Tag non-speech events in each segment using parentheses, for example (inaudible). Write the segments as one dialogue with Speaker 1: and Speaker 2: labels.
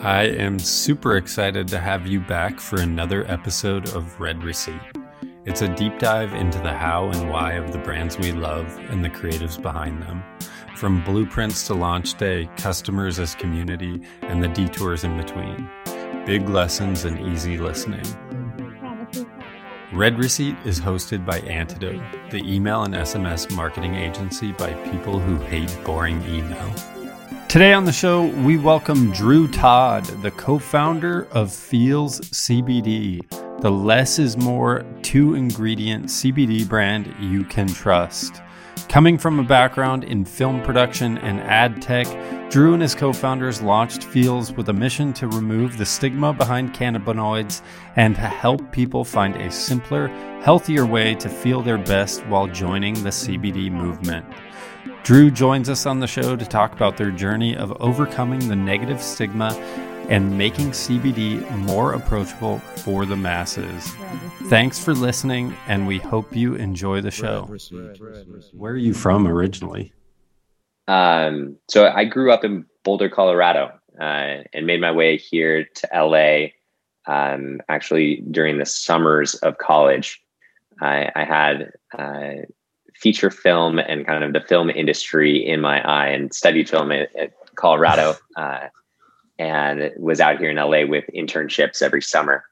Speaker 1: I am super excited to have you back for another episode of Red Receipt. It's a deep dive into the how and why of the brands we love and the creatives behind them. From blueprints to launch day, customers as community, and the detours in between. Big lessons and easy listening. Red Receipt is hosted by Antidote, the email and SMS marketing agency by people who hate boring email. Today on the show, we welcome Drew Todd, the co founder of Feals CBD, the less is more two ingredient CBD brand you can trust. Coming from a background in film production and ad tech, Drew and his co founders launched Feals with a mission to remove the stigma behind cannabinoids and to help people find a simpler, healthier way to feel their best while joining the CBD movement. Drew joins us on the show to talk about their journey of overcoming the negative stigma and making CBD more approachable for the masses. Thanks for listening, and we hope you enjoy the show. Where are you from originally?
Speaker 2: Um, so I grew up in Boulder, Colorado, uh, and made my way here to LA. Um, actually, during the summers of college, I, I had uh, feature film and kind of the film industry in my eye and studied film at, at Colorado (laughs) uh, and was out here in LA with internships every summer.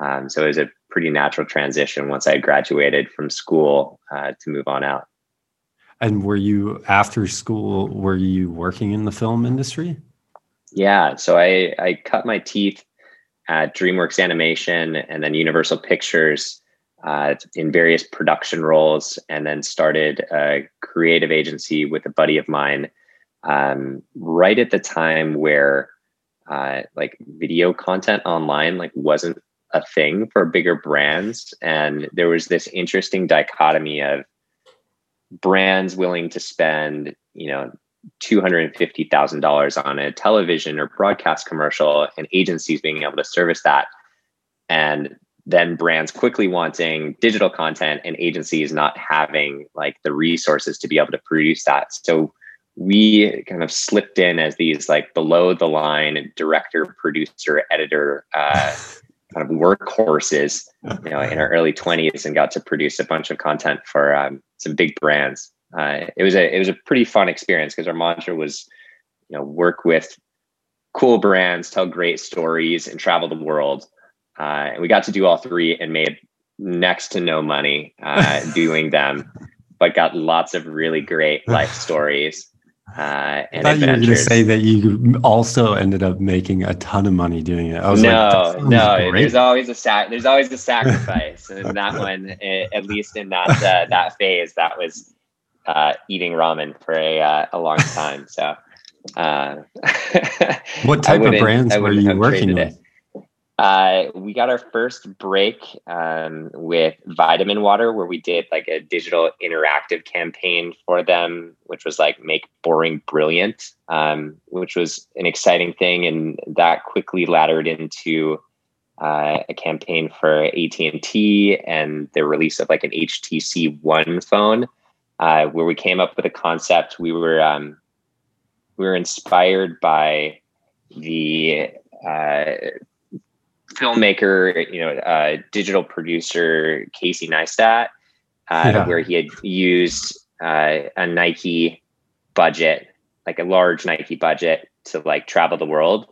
Speaker 2: Um, so it was a pretty natural transition once I graduated from school uh, to move on out.
Speaker 1: And were you after school? Were you working in the film industry?
Speaker 2: Yeah, so I I cut my teeth at DreamWorks Animation and then Universal Pictures uh, in various production roles and then started a creative agency with a buddy of mine um, right at the time where uh, like video content online like wasn't a thing for bigger brands. And there was this interesting dichotomy of brands willing to spend you know $250,000 on a television or broadcast commercial and agencies being able to service that. And then brands quickly wanting digital content and agencies not having like the resources to be able to produce that. So we kind of slipped in as these like below the line director, producer, editor, uh, (laughs) kind of workhorses, you know, in our early twenties, and got to produce a bunch of content for um, some big brands. Uh, it was a it was a pretty fun experience because our mantra was, you know, work with cool brands, tell great stories, and travel the world. Uh, and we got to do all three and made next to no money uh, (laughs) doing them, but got lots of really great life (laughs) stories.
Speaker 1: Uh, I thought you were going to say that you also ended up making a ton of money doing it. I was
Speaker 2: no, like, no. Great. There's always a sac. There's always a sacrifice, (laughs) and that one, eh, at least in that uh, that phase, that was uh, eating ramen for a uh, a long time. So, uh,
Speaker 1: what type of brands were you working with? It.
Speaker 2: Uh, we got our first break um, with Vitamin Water, where we did like a digital interactive campaign for them, which was like make boring brilliant, um, which was an exciting thing, and that quickly laddered into uh, a campaign for AT and T and the release of like an HTC One phone, uh, where we came up with a concept. We were um, we were inspired by the uh, filmmaker, you know, uh, digital producer Casey Neistat, uh, yeah. where he had used uh, a Nike budget, like a large Nike budget, to like travel the world.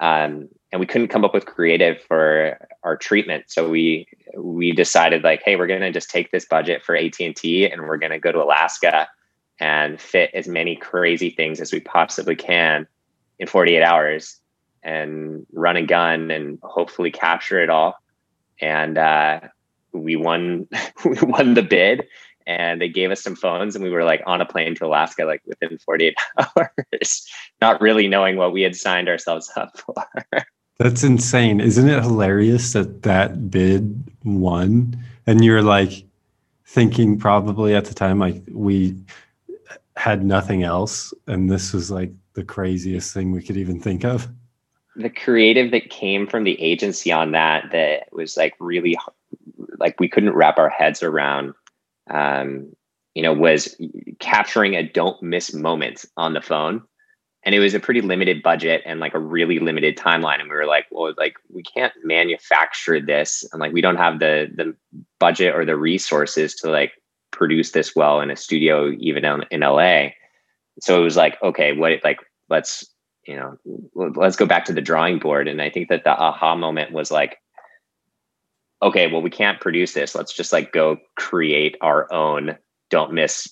Speaker 2: Um, and we couldn't come up with creative for our treatment, so we we decided like, hey, we're gonna just take this budget for AT and T, and we're gonna go to Alaska and fit as many crazy things as we possibly can in 48 hours and run a gun and hopefully capture it all. And uh, we won (laughs) we won the bid and they gave us some phones and we were like on a plane to Alaska like within 48 (laughs) hours, not really knowing what we had signed ourselves up for.
Speaker 1: That's insane. Isn't it hilarious that that bid won? And you're like thinking probably at the time, like we had nothing else. And this was like the craziest thing we could even think of
Speaker 2: the creative that came from the agency on that that was like really like we couldn't wrap our heads around um you know was capturing a don't miss moment on the phone. And it was a pretty limited budget and like a really limited timeline. And we were like well like we can't manufacture this. And like we don't have the the budget or the resources to like produce this well in a studio even in, in la so it was like okay what like let's you know let's go back to the drawing board and i think that the aha moment was like okay well we can't produce this let's just like go create our own don't miss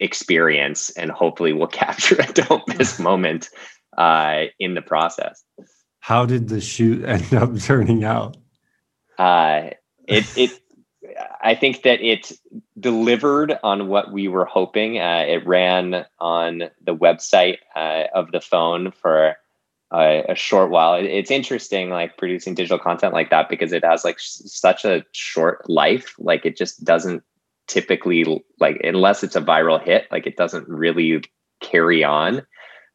Speaker 2: experience and hopefully we'll (laughs) capture a don't miss (laughs) moment uh, in the process.
Speaker 1: How did the shoot (laughs) end up turning out?
Speaker 2: Uh, it, it, I think that it delivered on what we were hoping. Uh, it ran on the website uh, of the phone for a, short while. It, it's interesting, like producing digital content like that, because it has like such a short life. Like it just doesn't typically like unless it's a viral hit, like it doesn't really carry on.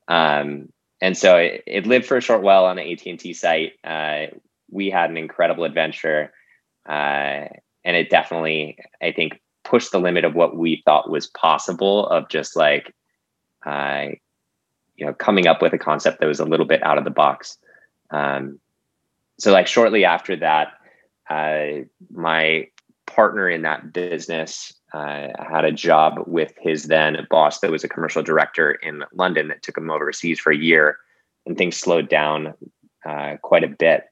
Speaker 2: Um, and so it, it, lived for a short while on the AT&T site. Uh, we had an incredible adventure. Uh, and it definitely, I think, pushed the limit of what we thought was possible of just like, uh, you know, coming up with a concept that was a little bit out of the box. Um, so like shortly after that, uh, my partner in that business uh, had a job with his then boss that was a commercial director in London that took him overseas for a year, and things slowed down uh, quite a bit.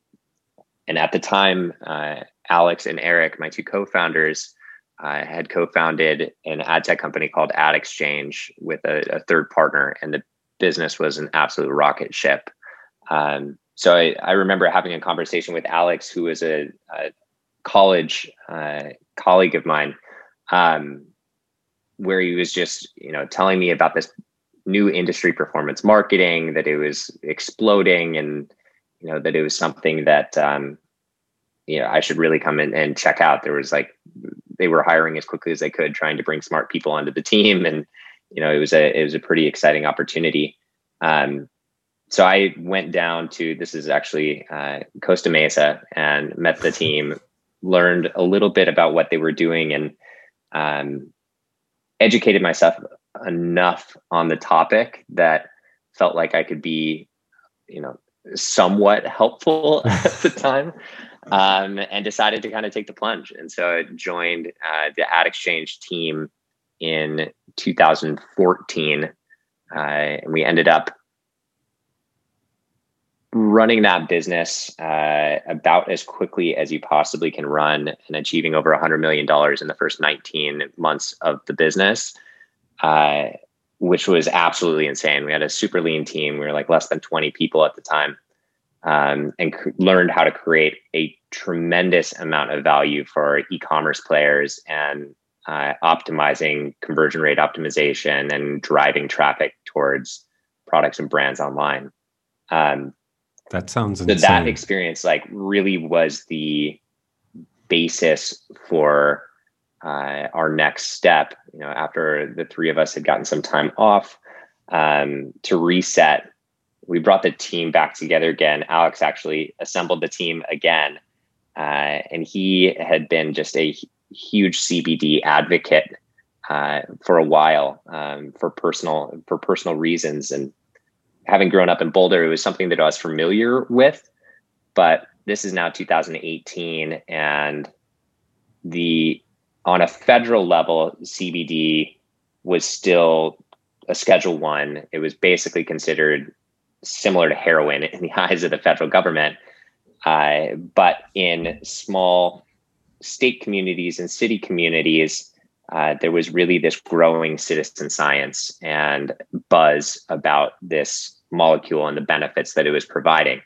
Speaker 2: And at the time, uh, Alex and Eric, my two co-founders, uh, had co-founded an ad tech company called Ad Exchange with a, a third partner, and the business was an absolute rocket ship. Um, so I, I, remember having a conversation with Alex, who was a, a college uh, colleague of mine, um, where he was just you know telling me about this new industry performance marketing that it was exploding and you know that it was something that um, you know I should really come in and check out. There was like they were hiring as quickly as they could, trying to bring smart people onto the team, and you know it was a it was a pretty exciting opportunity. Um, so I went down to this is actually uh, Costa Mesa and met the team learned a little bit about what they were doing and um, educated myself enough on the topic that felt like I could be, you know, somewhat helpful (laughs) at the time, um, and decided to kind of take the plunge. And so I joined uh, the Ad Exchange team in 2014, uh, and we ended up running that business uh, about as quickly as you possibly can run and achieving over $100 million in the first 19 months of the business, uh, which was absolutely insane. We had a super lean team. We were like less than 20 people at the time um, and c- learned how to create a tremendous amount of value for e commerce players and uh, optimizing conversion rate optimization and driving traffic towards products and brands online. Um,
Speaker 1: that sounds
Speaker 2: insane. So that experience like really was the basis for uh, our next step. You know, after the three of us had gotten some time off um, to reset, we brought the team back together again. Alex actually assembled the team again, uh, and he had been just a huge CBD advocate uh, for a while um, for personal for personal reasons and having grown up in Boulder, it was something that I was familiar with. But this is now 2018, and the on a federal level, CBD was still a Schedule One. It was basically considered similar to heroin in the (laughs) eyes of the federal government. Uh, but in small state communities and city communities, uh, there was really this growing citizen science and buzz about this molecule and the benefits that it was providing.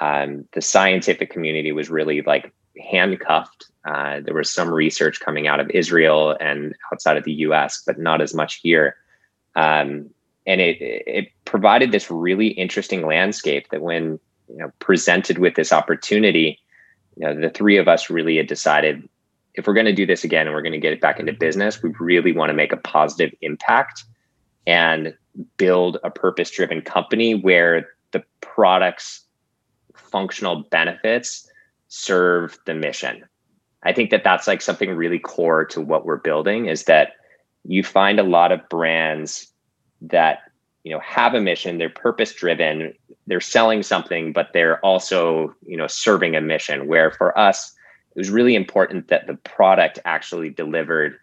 Speaker 2: Um, the scientific community was really like handcuffed. Uh, there was some research coming out of Israel and outside of the U.S., but not as much here. Um, and it it provided this really interesting landscape that when you know presented with this opportunity, you know the three of us really had decided if we're going to do this again and we're going to get it back into business, we really want to make a positive impact and build a purpose driven company where the product's functional benefits serve the mission. I think that that's like something really core to what we're building is that you find a lot of brands that you know have a mission they're purpose driven they're selling something but they're also you know serving a mission. Where for us it was really important that the product actually delivered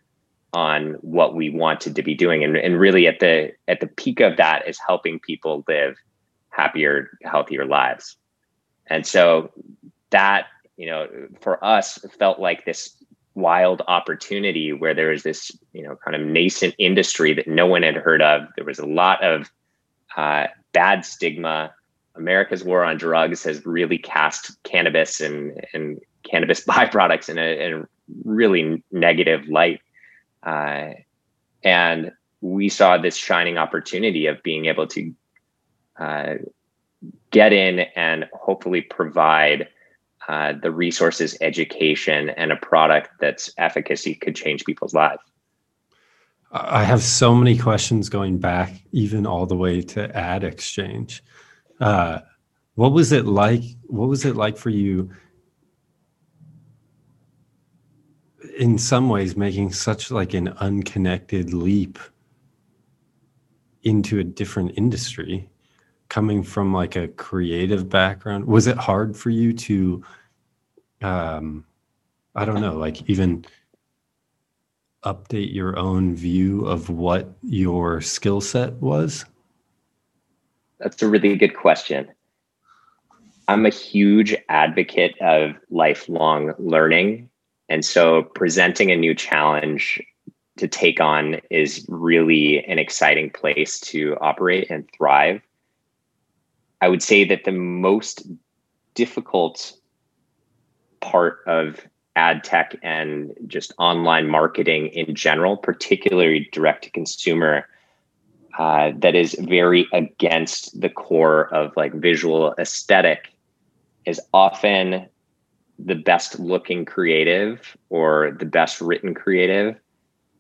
Speaker 2: on what we wanted to be doing. And, and really at the at the peak of that is helping people live happier healthier lives. And so that you know for us felt like this wild opportunity where there was this you know kind of nascent industry that no one had heard of. There was a lot of uh, bad stigma. America's war on drugs has really cast cannabis and and cannabis (laughs) byproducts in a, in a really negative light. Uh, and we saw this shining opportunity of being able to uh, get in and hopefully provide uh, the resources, education, and a product that's efficacy could change people's lives.
Speaker 1: I have so many questions going back, even all the way to ad exchange. Uh, what was it like? What was it like for you? In some ways, making such like an unconnected leap into a different industry, coming from like a creative background. Was it hard for you to um, I don't know, like even update your own view of what your skill set was?
Speaker 2: That's a really good question. I'm a huge advocate of lifelong learning. And so presenting a new challenge to take on is really an exciting place to operate and thrive. I would say that the most difficult part of ad tech and just online marketing in general, particularly direct to consumer, uh, that is very against the core of like visual aesthetic, is often the best looking creative or the best written creative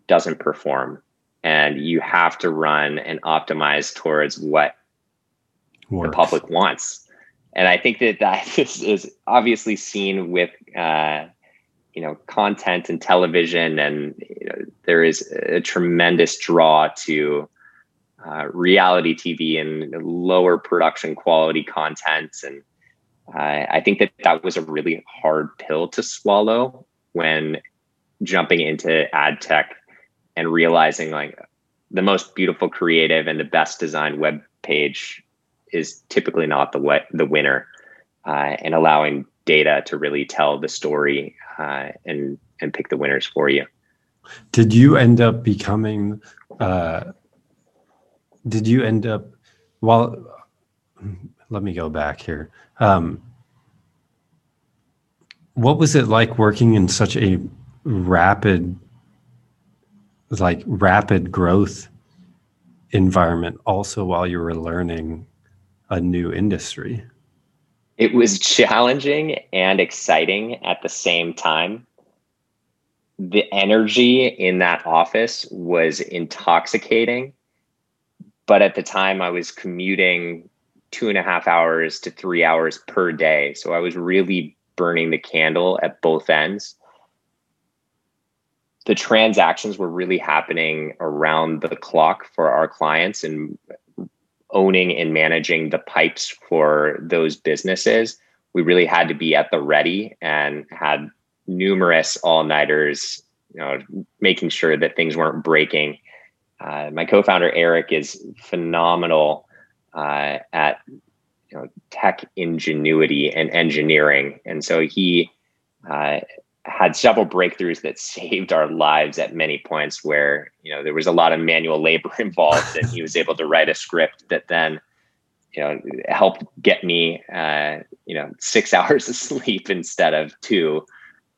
Speaker 2: doesn't perform. And you have to run and optimize towards what Works. the public wants and I think that that (laughs) is, is obviously seen with uh, you know content and television, and you know, there is a tremendous draw to uh, reality TV and lower production quality content, and uh, I think that that was a really hard pill to swallow when jumping into ad tech and realizing like the most beautiful creative and the best designed web page is typically not the the winner, uh, and allowing data to really tell the story uh, and and pick the winners for you.
Speaker 1: Did you end up becoming? Uh, did you end up? Well, let me go back here. Um, what was it like working in such a rapid, like rapid growth environment? Also, while you were learning a new industry?
Speaker 2: It was challenging and exciting at the same time. The energy in that office was intoxicating. But at the time, I was commuting two and a half hours to three hours per day. So I was really burning the candle at both ends. The transactions were really happening around the clock for our clients. And owning and managing the pipes for those businesses, we really had to be at the ready and had numerous all nighters, you know, making sure that things weren't breaking. Uh, my co-founder Eric is phenomenal uh, at you know tech ingenuity and engineering, and so he uh, had several breakthroughs that (laughs) saved our lives at many points where you know there was a lot of manual labor (laughs) involved and he was able to write a script that then you know helped get me uh, you know six (laughs) hours of sleep instead of two.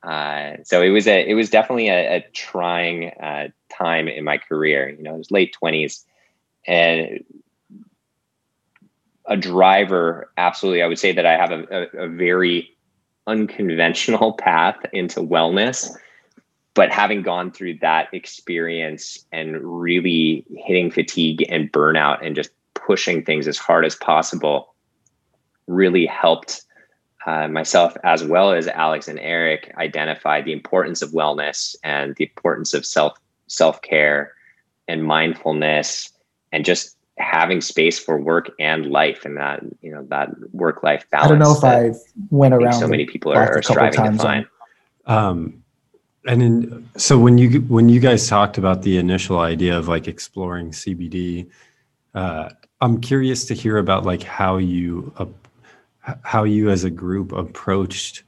Speaker 2: Uh, so it was a it was definitely a, a trying uh, time in my career you know it was late 20s and a driver absolutely i would say that i have a, a, a very unconventional path into wellness but having gone through that experience and really hitting fatigue and burnout and just pushing things as hard as possible really helped uh, myself as well as alex and eric identify the importance of wellness and the importance of self self-care and mindfulness and just having space for work and life and that you know that work life balance.
Speaker 3: I don't know if I went around.
Speaker 2: So many people are, are striving to find.
Speaker 1: Um, and in, so when you when you guys talked about the initial idea of like exploring CBD, uh, I'm curious to hear about like how you uh, how you as a group approached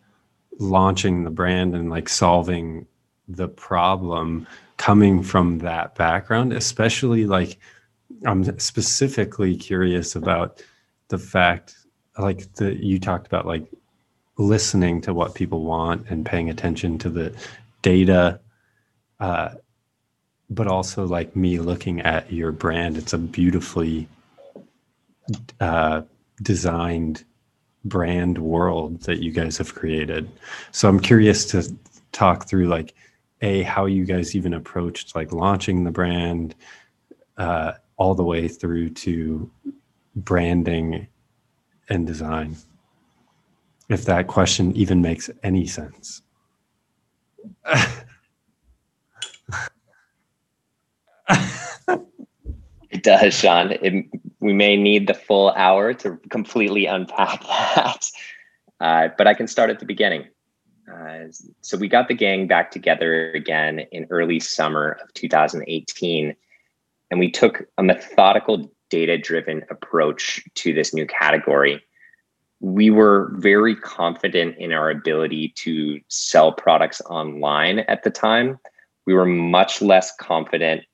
Speaker 1: launching the brand and like solving the problem coming from that background, especially like I'm specifically curious about the fact like the you talked about like listening to what people want and paying attention to the data uh, but also like me looking at your brand. It's a beautifully uh, designed brand world that you guys have created. So i'm curious to talk through like a how you guys even approached like launching the brand uh, all the way through to branding and design if that question even makes any sense.
Speaker 2: It does sean. It, we may need the full hour to completely unpack that. Uh, but i can start at the beginning. Uh, so we got the gang back together again in early summer of 2018 and we took a methodical data driven approach to this new category. We were very confident in our ability to sell products online at the time. We were much less confident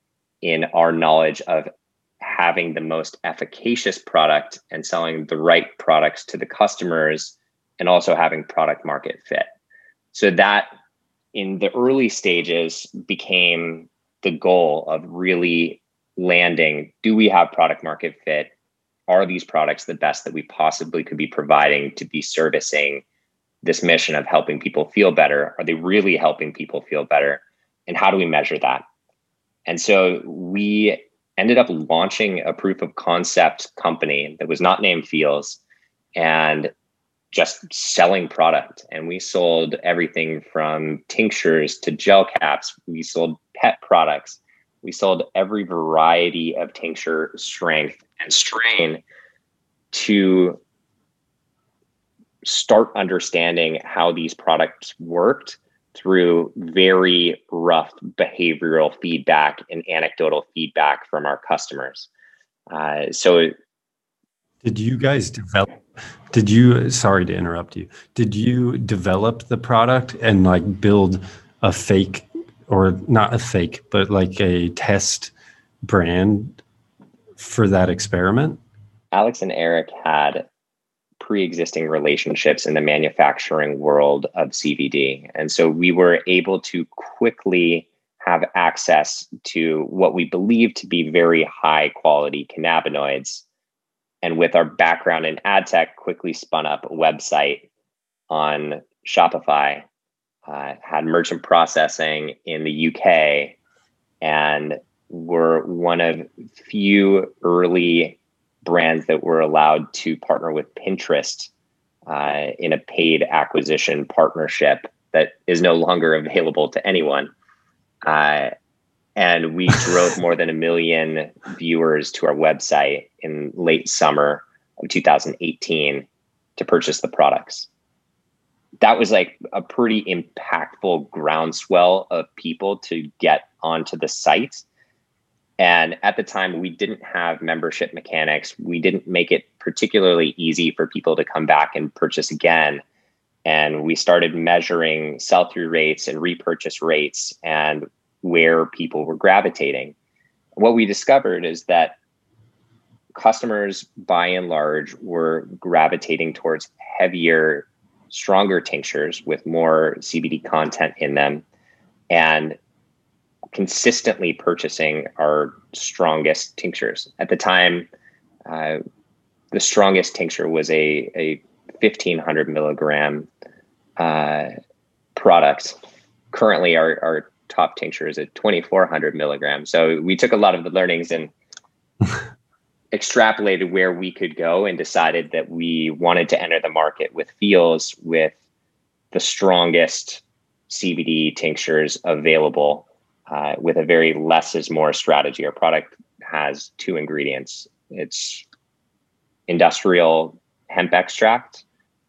Speaker 2: in our knowledge of having the most efficacious product and selling the right products to the customers and also having product market fit. So that in the early stages became the goal of really landing do we have product market fit? Are these products the best that we possibly could be providing to be servicing this mission of helping people feel better? Are they really helping people feel better? And how do we measure that? And so we ended up launching a proof of concept company that was not named Feals. And just selling product. And we sold everything from tinctures to gel caps. We sold pet products. We sold every variety of tincture strength and strain to start understanding how these products worked through very rough behavioral feedback and anecdotal feedback from our customers. Uh, so,
Speaker 1: did you guys develop did you sorry to interrupt you. Did you develop the product and like build a fake or not a fake, but like a test brand for that experiment?
Speaker 2: Alex and Eric had pre-existing relationships in the manufacturing world of CBD. And so we were able to quickly have access to what we believe to be very high quality cannabinoids and with our background in ad tech quickly spun up a website on shopify uh, had merchant processing in the uk and were one of few early brands that were allowed to partner with pinterest uh, in a paid acquisition partnership that is no longer available to anyone. Uh, and we (laughs) drove more than a million viewers to our website in late summer of 2018 to purchase the products that was like a pretty impactful groundswell of people to get onto the site. And at the time we didn't have membership mechanics. We didn't make it particularly easy for people to come back and purchase again. And we started measuring sell through rates and repurchase rates and where people were gravitating. What we discovered is that customers, by and large, were gravitating towards heavier, stronger tinctures with more CBD content in them and consistently purchasing our strongest tinctures. At the time, uh, the strongest tincture was a, a 1500 milligram uh, product. Currently, our, our top tincture is at 2400 milligrams. So we took a lot of the learnings and (laughs) extrapolated where we could go and decided that we wanted to enter the market with Feals with the strongest CBD tinctures available uh, with a very less is more strategy. Our product has two ingredients it's industrial hemp extract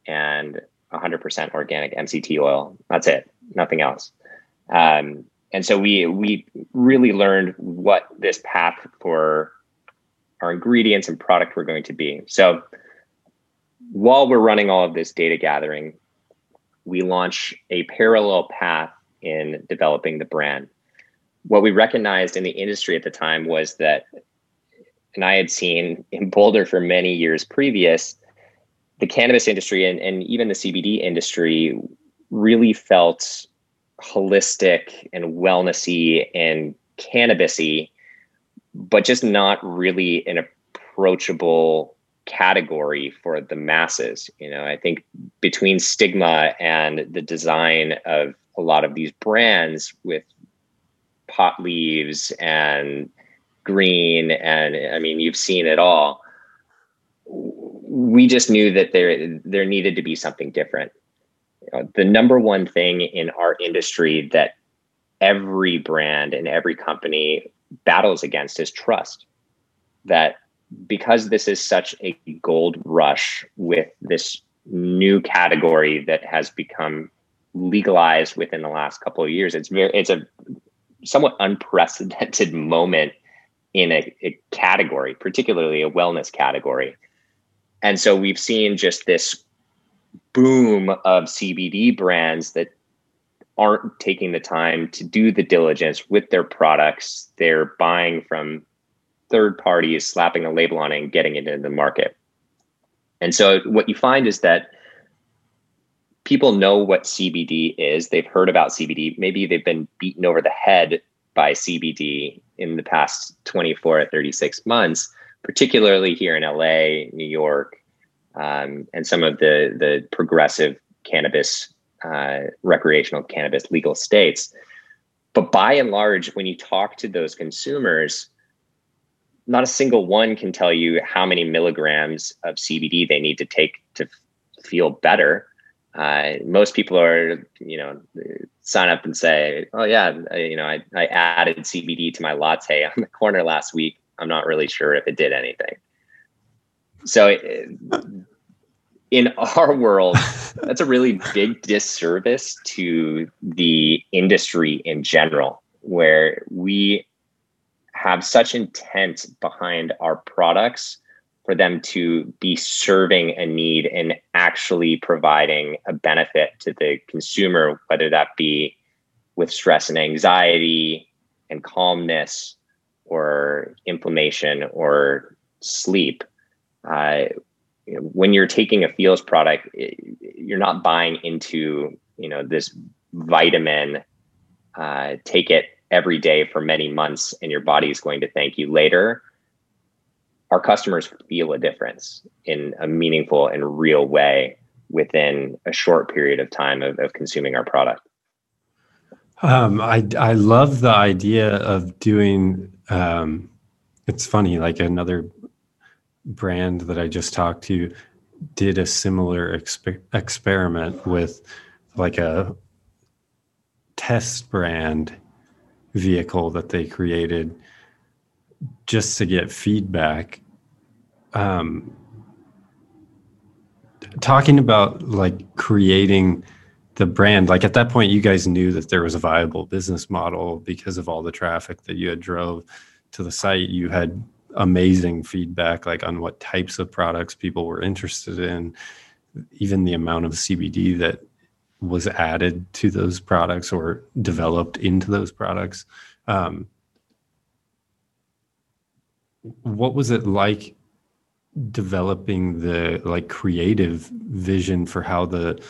Speaker 2: and 100% organic MCT oil. That's it, nothing else. Um, and so we we really learned what this path for our ingredients and product were going to be. So while we're running all of this data gathering, we launch a parallel path in developing the brand. What we recognized in the industry at the time was that, and I had seen in Boulder for many years previous, the cannabis industry and, and even the CBD industry really felt holistic and wellnessy and cannabisy, but just not really an approachable category for the masses. You know, I think between stigma and the design of a lot of these brands with pot leaves and green and I mean you've seen it all. We just knew that there there needed to be something different. You know, the number one thing in our industry that every brand and every company battles against is trust. That because this is such a gold rush with this new category that has become legalized within the last couple of years, it's very it's a somewhat unprecedented (laughs) moment in a, a category, particularly a wellness category. And so we've seen just this boom of CBD brands that aren't taking the time to do the diligence with their products. They're buying from third parties, slapping a label on it and getting it into the market. And so what you find is that people know what CBD is. They've heard about CBD. Maybe they've been beaten over the head by CBD in the past 24 or 36 months, particularly here in LA, New York, um, and some of the, the progressive cannabis, uh, recreational cannabis legal states. But by and large, when you talk to those consumers, not a single one can tell you how many milligrams of CBD they need to take to feel better. Uh, most people are, you know, sign up and say, "Oh yeah, you know, I, I added CBD to my latte on the corner last week. I'm not really sure if it did anything." So, in our world, that's a really big disservice to the industry in general, where we have such intent behind our products for them to be serving a need and actually providing a benefit to the consumer, whether that be with stress and anxiety and calmness or inflammation or sleep. Uh, when you're taking a Feals product, you're not buying into you know this vitamin. Uh, take it every day for many months and your body is going to thank you later our customers feel a difference in a meaningful and real way within a short period of time of, of consuming our product
Speaker 1: um, I, I love the idea of doing um, it's funny like another brand that i just talked to did a similar exper- experiment with like a test brand vehicle that they created just to get feedback. Um, talking about like creating the brand, like at that point, you guys knew that there was a viable business model because of all the traffic that you had drove to the site. You had amazing feedback, like on what types of products people were interested in, even the amount of CBD that was added to those products or developed into those products. Um, what was it like developing the like creative vision for how the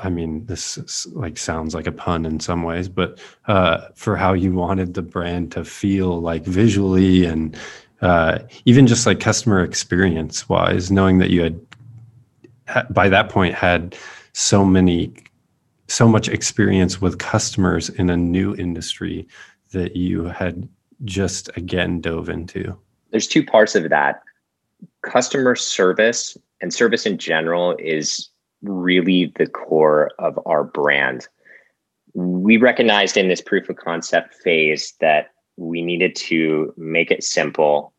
Speaker 1: I mean, this is, like sounds like a pun in some ways, but uh, for how you wanted the brand to feel like visually and uh, even just like customer experience wise, knowing that you had by that point had so many so much experience with customers in a new industry that you had just again dove into.
Speaker 2: There's two parts of that. Customer service and service in general is really the core of our brand we recognized in this proof of concept phase that we needed to make it simple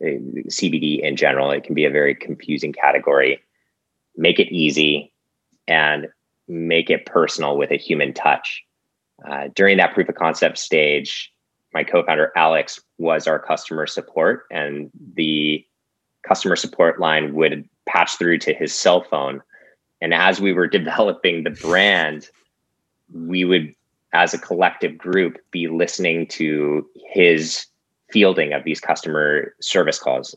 Speaker 2: CBD in general. It can be a very confusing category. Make it easy and make it personal with a human touch. Uh, during that proof of concept stage, my co-founder Alex was our customer support, and the customer support line would patch through to his cell phone. And as we were (laughs) developing the brand, we would, as a collective group, be listening to his fielding of these customer service calls.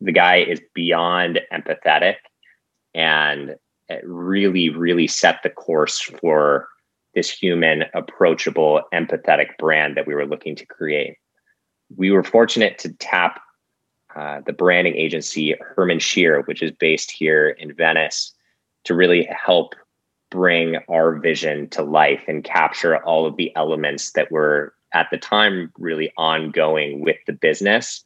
Speaker 2: The guy is beyond empathetic and really, really set the course for this human, approachable, empathetic brand that we were looking to create. We were fortunate to tap uh, the branding agency Herman Scheer, which is based here in Venice, to really help bring our vision to life and capture all of the elements that were at the time really ongoing with the business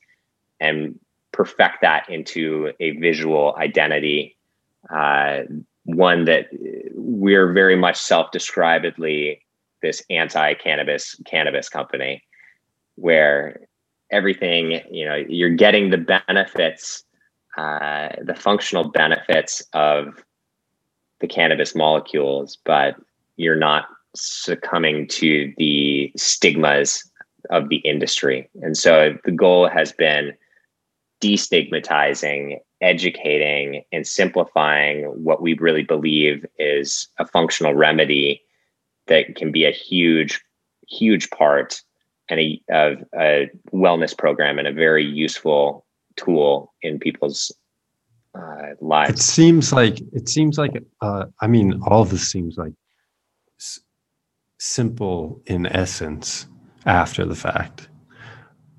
Speaker 2: and perfect that into a visual identity uh, one that we're very much self-describedly this anti-cannabis cannabis company where everything you know you're getting the benefits uh, the functional benefits of the cannabis molecules but you're not succumbing to the stigmas of the industry. And so the goal has been destigmatizing educating and simplifying what we really believe is a functional remedy that can be a huge huge part and a, of a wellness program and a very useful tool in people's uh.
Speaker 1: It seems like it seems like uh, I mean, all this seems like s- simple in essence after the fact,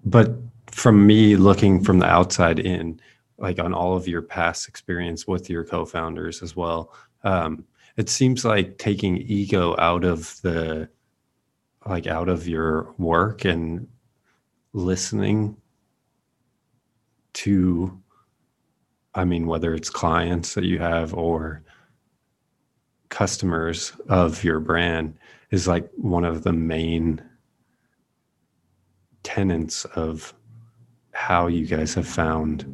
Speaker 1: but from me looking from the outside in, like on all of your past experience with your co-founders as well, um, it seems like taking ego out of the like out of your work and listening to i mean whether it's clients that you have or customers of your brand is like one of the main tenets of how you guys have found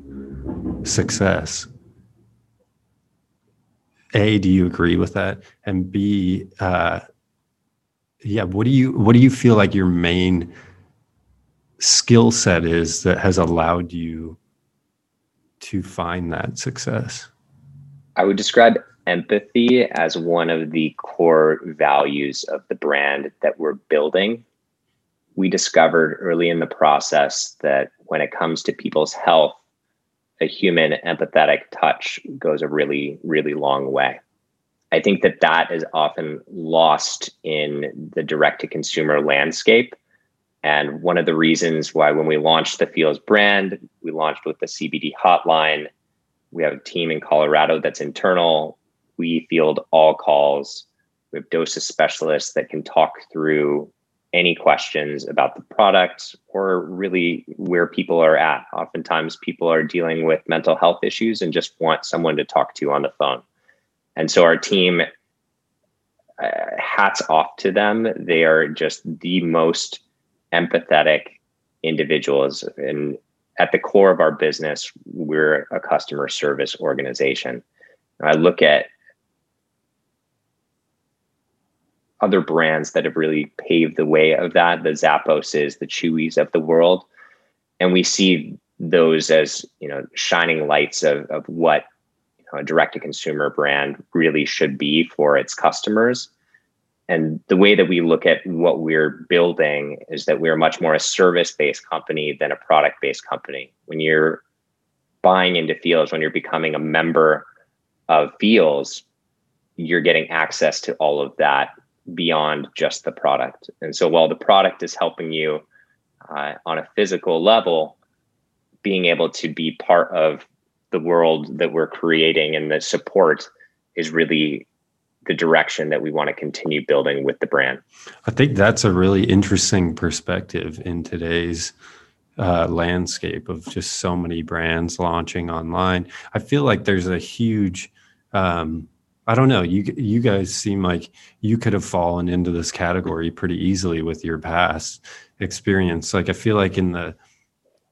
Speaker 1: success. A do you agree with that? And b uh, yeah what do you what do you feel like your main skill set is that has allowed you to find that success
Speaker 2: i would describe empathy as one of the core values of the brand that we're building we discovered early in the process that when it comes to people's health a human empathetic touch goes a really really long way I think that that is often lost in the direct to consumer landscape. And one of the reasons why, when we launched the Feals brand, we launched with the CBD hotline. We have a team in Colorado that's internal. We field all calls. We have dosage specialists that can talk through any questions about the product or really where people are at. Oftentimes, people are dealing with mental health issues and just want someone to talk to on the phone. And so our team, uh, hats off to them. They are just the most empathetic individuals. And at the core of our business, we're a customer service organization. I look at other brands that have really paved the way of that, the Zapposes, the Chewies of the world. And we see those as, you know, shining lights of, of what a direct to consumer brand really should be for its customers. And the way that we look at what we're building is that we're much more a service based company than a product based company. When you're buying into Feals, when you're becoming a member of Feals, you're getting access to all of that beyond just the product. And so while the product is helping you uh, on a physical level, being able to be part of the world that we're creating and the support is really the direction that we want to continue building with the brand.
Speaker 1: I think that's a really interesting perspective in today's uh, landscape of just so many brands launching online. I feel like there's a huge, um, I don't know, you you guys seem like you could have fallen into this category pretty easily with your past experience. Like I feel like in the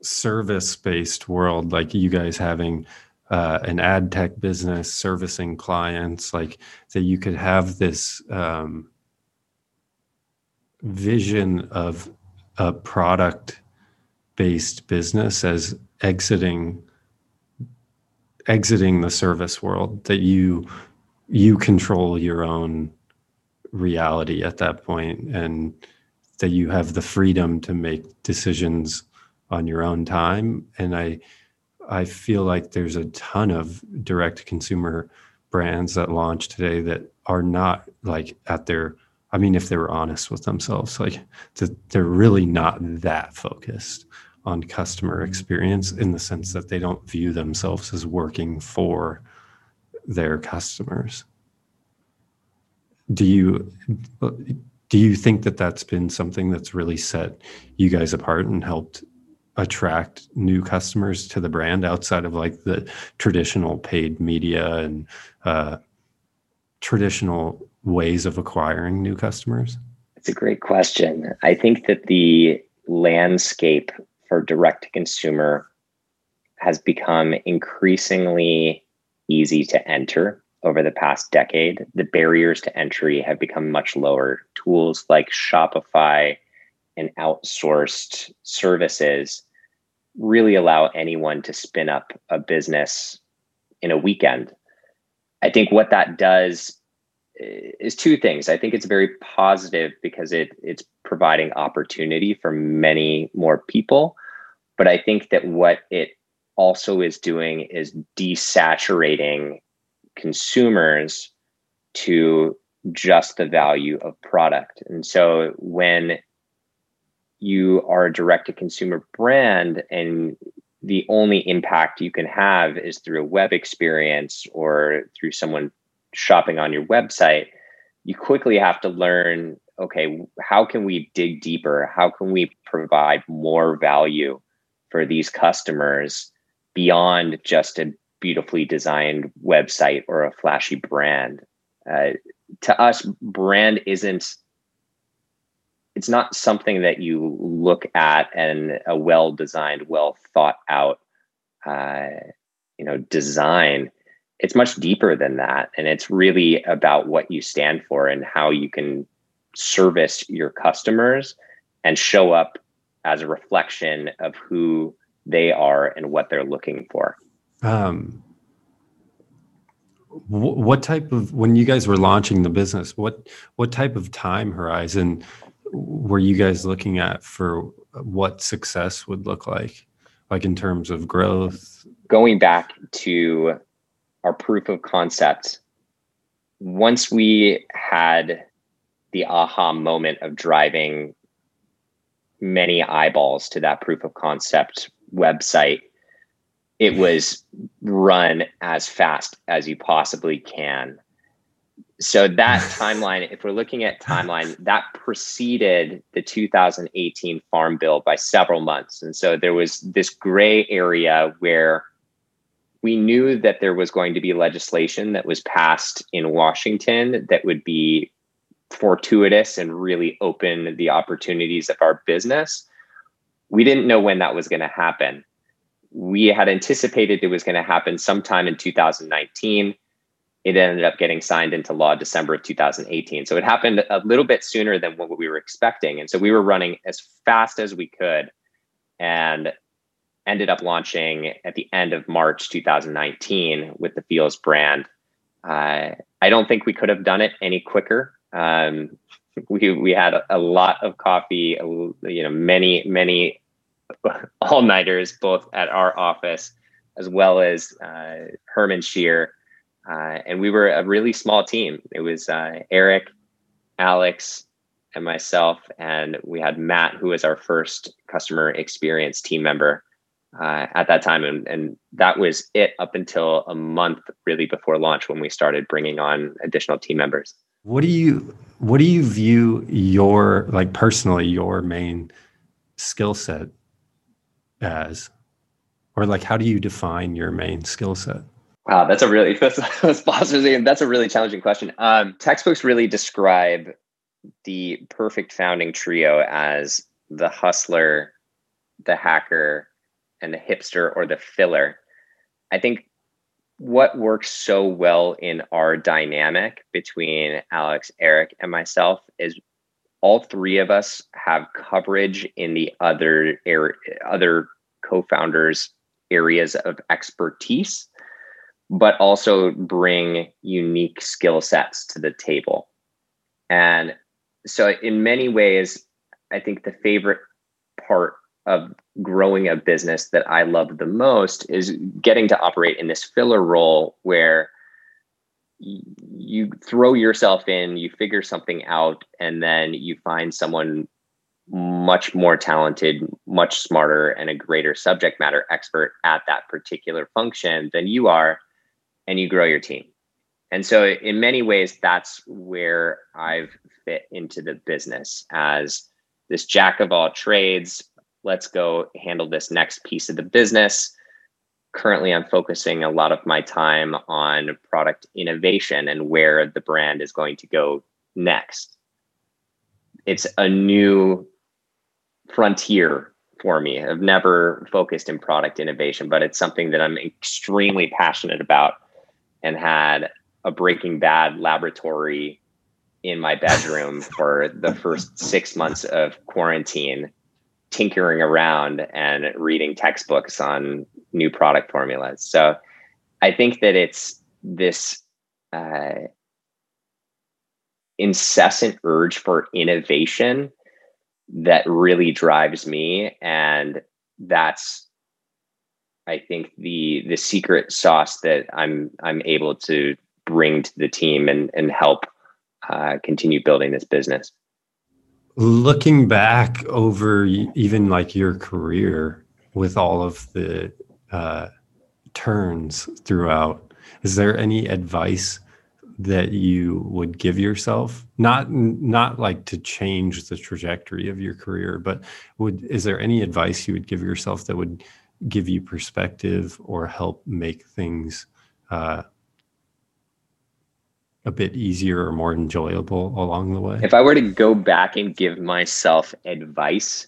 Speaker 1: service based world, like you guys having uh, an ad tech business servicing clients, like that you could have this um, vision of a product based business as exiting exiting the service world that you you control your own reality at that point and that you have the freedom to make decisions on your own time. And i i feel like there's a ton of direct consumer brands that launch today that are not like at their i mean if they were honest with themselves like they're really not that focused on customer mm-hmm. experience in the sense that they don't view themselves as working for their customers. Do you do you think that that's been something that's really set you guys apart and helped attract new customers to the brand outside of like the traditional paid media and uh, traditional ways of acquiring new customers?
Speaker 2: It's a great question. I think that the landscape for direct to consumer has become increasingly easy to enter over the past decade. The barriers to entry have become much lower. Tools like Shopify and outsourced services really allow anyone to spin up a business in a weekend. I think what that does eh, is two things. I think it's very positive because it it's providing opportunity for many more people, but I think that what it also is doing is desaturating consumers to just the value of product. And so when you are a direct to consumer brand and the only impact you can have is through a web experience or through someone shopping on your website, you quickly have to learn okay, how can we dig deeper? How can we provide more value for these customers beyond just a beautifully designed website or a flashy brand? Uh, to us, brand isn't it's not something that you look at and a well designed, well thought out, uh, you know, design. It's much deeper than that, and it's really about what you stand for and how you can service your customers and show up as a reflection of who they are and what they're looking for. Um,
Speaker 1: what type of when you guys were launching the business what what type of time horizon were you guys looking at for what success would look like, like in terms of growth?
Speaker 2: Going back to our proof of concept, once we had the aha moment of driving many eyeballs to that proof of concept website, it was run as fast as you possibly can so that timeline if we're looking at timeline that preceded the 2018 farm bill by several months. And so there was this gray area where we knew that there was going to be legislation that was passed in washington that would be fortuitous and really open the opportunities of our business. We didn't know when that was going to happen. We had anticipated it was going to happen sometime in 2019 it ended up getting signed into law December of 2018. So it happened a little bit sooner than what we were expecting. And so we were running as fast as we could and ended up launching at the end of March 2019 with the Feals brand. Uh, I don't think we could have done it any quicker. Um, we we had a, a, lot of coffee, you know, many many (laughs) all nighters both at our office as well as uh, Herman Shear uh, and we were a really small team. It was uh, Eric, Alex, and myself, and we had Matt, who was our first customer experience team member uh, at that time, and, and that was it up until a month really before launch when we started bringing on additional team members.
Speaker 1: What do you what do you view your like personally your main skill set as, or like how do you define your main skill set?
Speaker 2: Wow, that's a really (laughs) that's, that's that's a really challenging question. Um, textbooks really describe the perfect founding trio as the hustler, the hacker, and the hipster or the filler. I think what works so well in our dynamic between Alex, Eric, and myself is all three of us have coverage in the other er- other co-founders areas of expertise but also bring unique skill sets to the table. And so in many ways i think the favorite part of growing a business that I love the most is getting to operate in this filler role where you throw yourself in, you figure something out, and then you find someone much more talented, much smarter, and a greater subject matter expert at that particular function than you are, and you grow your team. And so, in many ways, that's where I've fit into the business as this jack of all trades, let's go handle this next piece of the business. Currently, I'm focusing a lot of my time on product innovation and where the brand is going to go next. It's a new frontier for me. I've never focused in product innovation, but it's something that I'm extremely passionate about and had a Breaking Bad laboratory in my bedroom (laughs) for the first six months of quarantine tinkering around and reading textbooks on new product formulas. So I think that it's this uh, incessant urge for innovation that really drives me, and that's I think the the secret sauce that I'm I'm able to bring to the team and and help uh, continue building this business.
Speaker 1: Looking back over even like your career with all of the uh, turns throughout is there any advice that you would give yourself? Not not like to change the trajectory of your career but would is there any advice you would give yourself that would give you perspective or help make things uh, a bit easier or more enjoyable along the way?
Speaker 2: If I were to go back and give myself advice,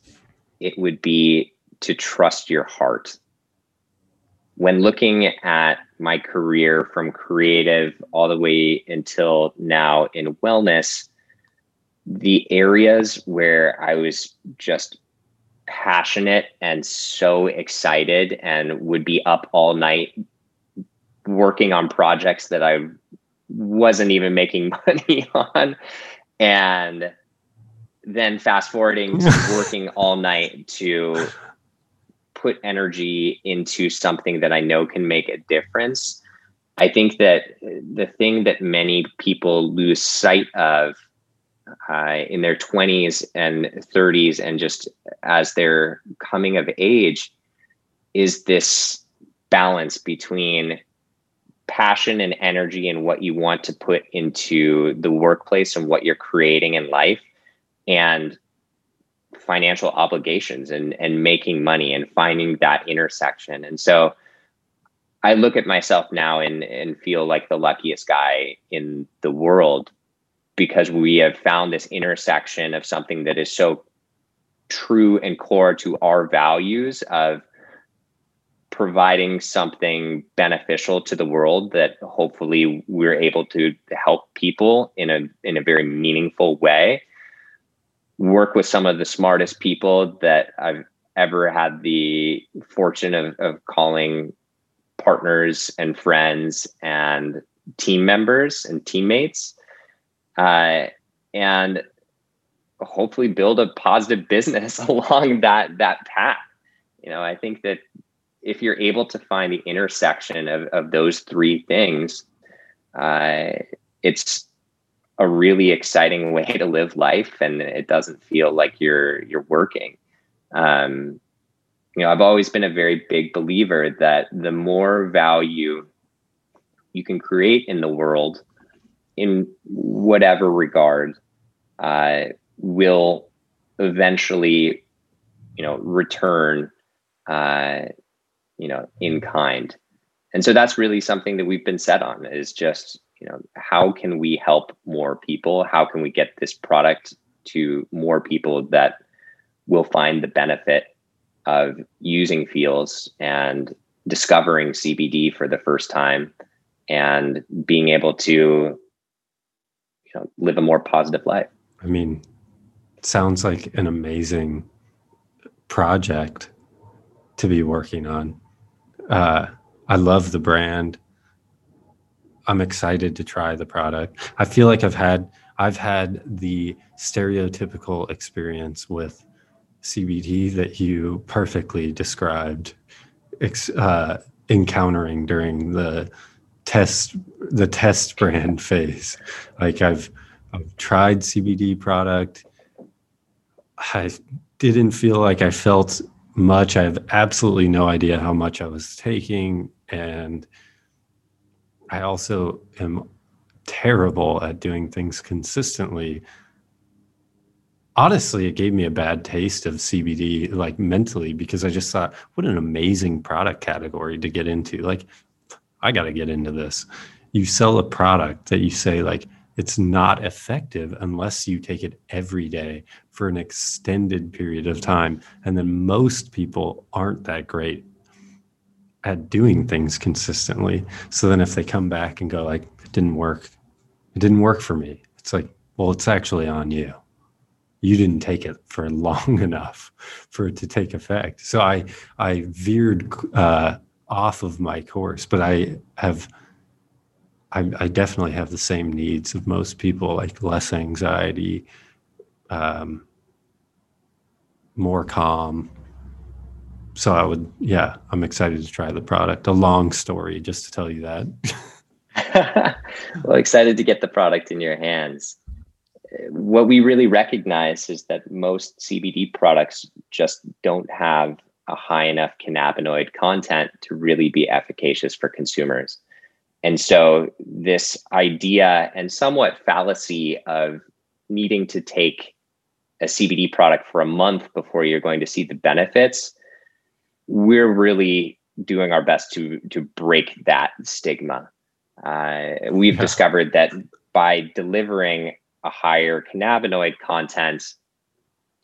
Speaker 2: it would be to trust your heart. When looking at my career from creative all the way until now in wellness, the areas where I was just passionate and so excited and would be up all night working on projects that I wasn't even making (laughs) money on. And then fast forwarding to (laughs) working all night to put energy into something that I know can make a difference. I think that the thing that many people lose sight of uh, in their 20s and 30s, and just as they're coming of age, is this balance between passion and energy and what you want to put into the workplace and what you're creating in life and financial obligations and and making money and finding that intersection. And so i look at myself now and and feel like the luckiest guy in the world because we have found this intersection of something that is so true and core to our values of providing something beneficial to the world that hopefully we're able to help people in a in a very meaningful way. Work with some of the smartest people that I've ever had the fortune of, of calling partners and friends and team members and teammates uh, and hopefully build a positive business (laughs) along that that path you know i think that if you're able to find the intersection of, of those three things, uh, it's a really exciting (laughs) way to live life, and it doesn't feel like you're you're working. Um, you know, I've always been a very big believer that the more value you can create in the world, in whatever regard, uh, will eventually, you know, return uh, you know in kind. And so that's really something that we've been set on is just you know how can we help more people? How can we get this product to more people that will find the benefit of using Feals and discovering CBD for the first time and being able to you know, live a more positive life.
Speaker 1: I mean, sounds like an amazing project to be working on. Uh, I love the brand. I'm excited to try the product. I feel like I've had I've had the stereotypical experience with CBD that you perfectly described uh, encountering during the test the test brand phase. Like I've I've tried CBD product. I didn't feel like I felt much. I have absolutely no idea how much I was taking. And I also am terrible at doing things consistently. Honestly, it gave me a bad taste of CBD, like mentally, because I just thought, what an amazing product category to get into. Like, I got to get into this. You sell a product that you say, like, it's not effective unless you take it every day for an extended period of time. And then most people aren't that great at doing things consistently. So then if they come back and go like, it didn't work, it didn't work for me. It's like, well, it's actually on you. You didn't take it for (laughs) long enough for it to take effect. So I I veered uh, off of my course, but I have I, I, definitely have the same needs of most people, like less anxiety, um, more calm. So I would, yeah, I'm excited to try the product. A long story, just to tell you
Speaker 2: that. (laughs) well, excited to get the product in your hands. What we really recognize is that most CBD products just don't have a high enough cannabinoid content to really be efficacious for consumers. And so, this idea and somewhat fallacy of needing to take a CBD product for a month before you're going to see the benefits, we're really doing our best to to break that stigma. Uh, we've yeah. discovered that by delivering a higher cannabinoid content,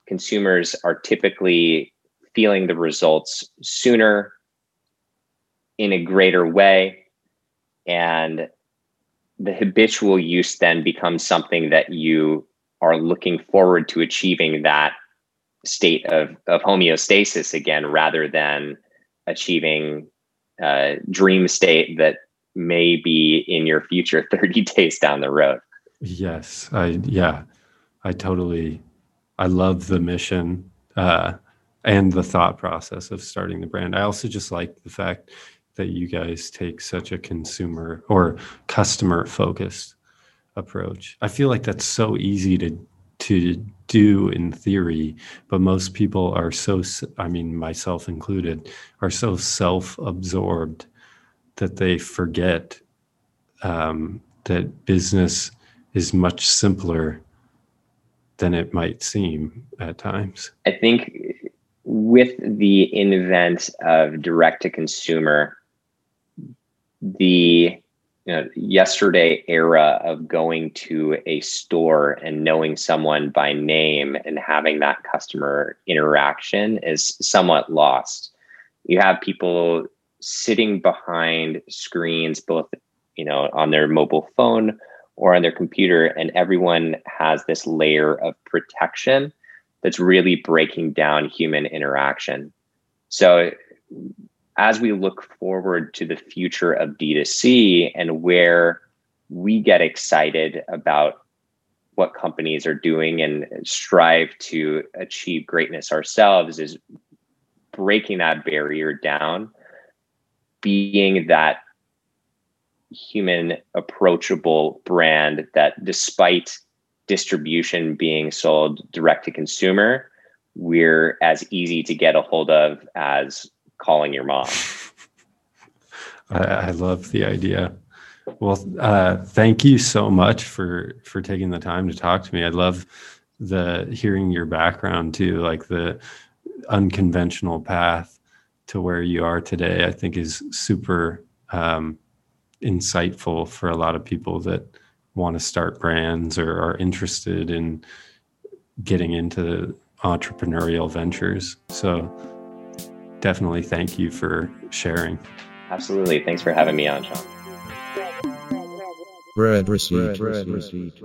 Speaker 2: consumers are typically feeling the results sooner in a greater way and the habitual use then becomes something that you are looking forward to achieving that state of, of homeostasis again rather than achieving a dream state that may be in your future (laughs) 30 days down the road.
Speaker 1: Yes i yeah i totally i love the mission uh, and the thought process of starting the brand i also just like the fact that you guys take such a consumer or customer focused approach. I feel like that's so easy to to do in theory, but most people are so I mean myself included are so self-absorbed that they forget um, that business is much simpler than it might seem at times.
Speaker 2: I think with the invent of direct to consumer the you know, yesterday era of going to a store and knowing someone by name and having that customer interaction is somewhat lost. You have people sitting behind screens, both you know on their mobile phone or on their computer, and everyone has this layer of protection that's really breaking down human interaction. So as we look forward to the future of D2C and where we get excited about what companies are doing and strive to achieve greatness ourselves is breaking that barrier down, being that human approachable brand that despite distribution being sold direct to consumer, we're as easy to get a hold of as calling your mom. (laughs)
Speaker 1: I, I love the idea. Well, uh, thank you so much for for taking the time to talk to me. I love the hearing your background too, like the unconventional path to where you are today. I think is super um, insightful for a lot of people that want to start brands or are interested in getting into entrepreneurial ventures. So definitely thank you for sharing.
Speaker 2: Absolutely. Thanks for having me on, Sean. Bread receipt. Bread receipt.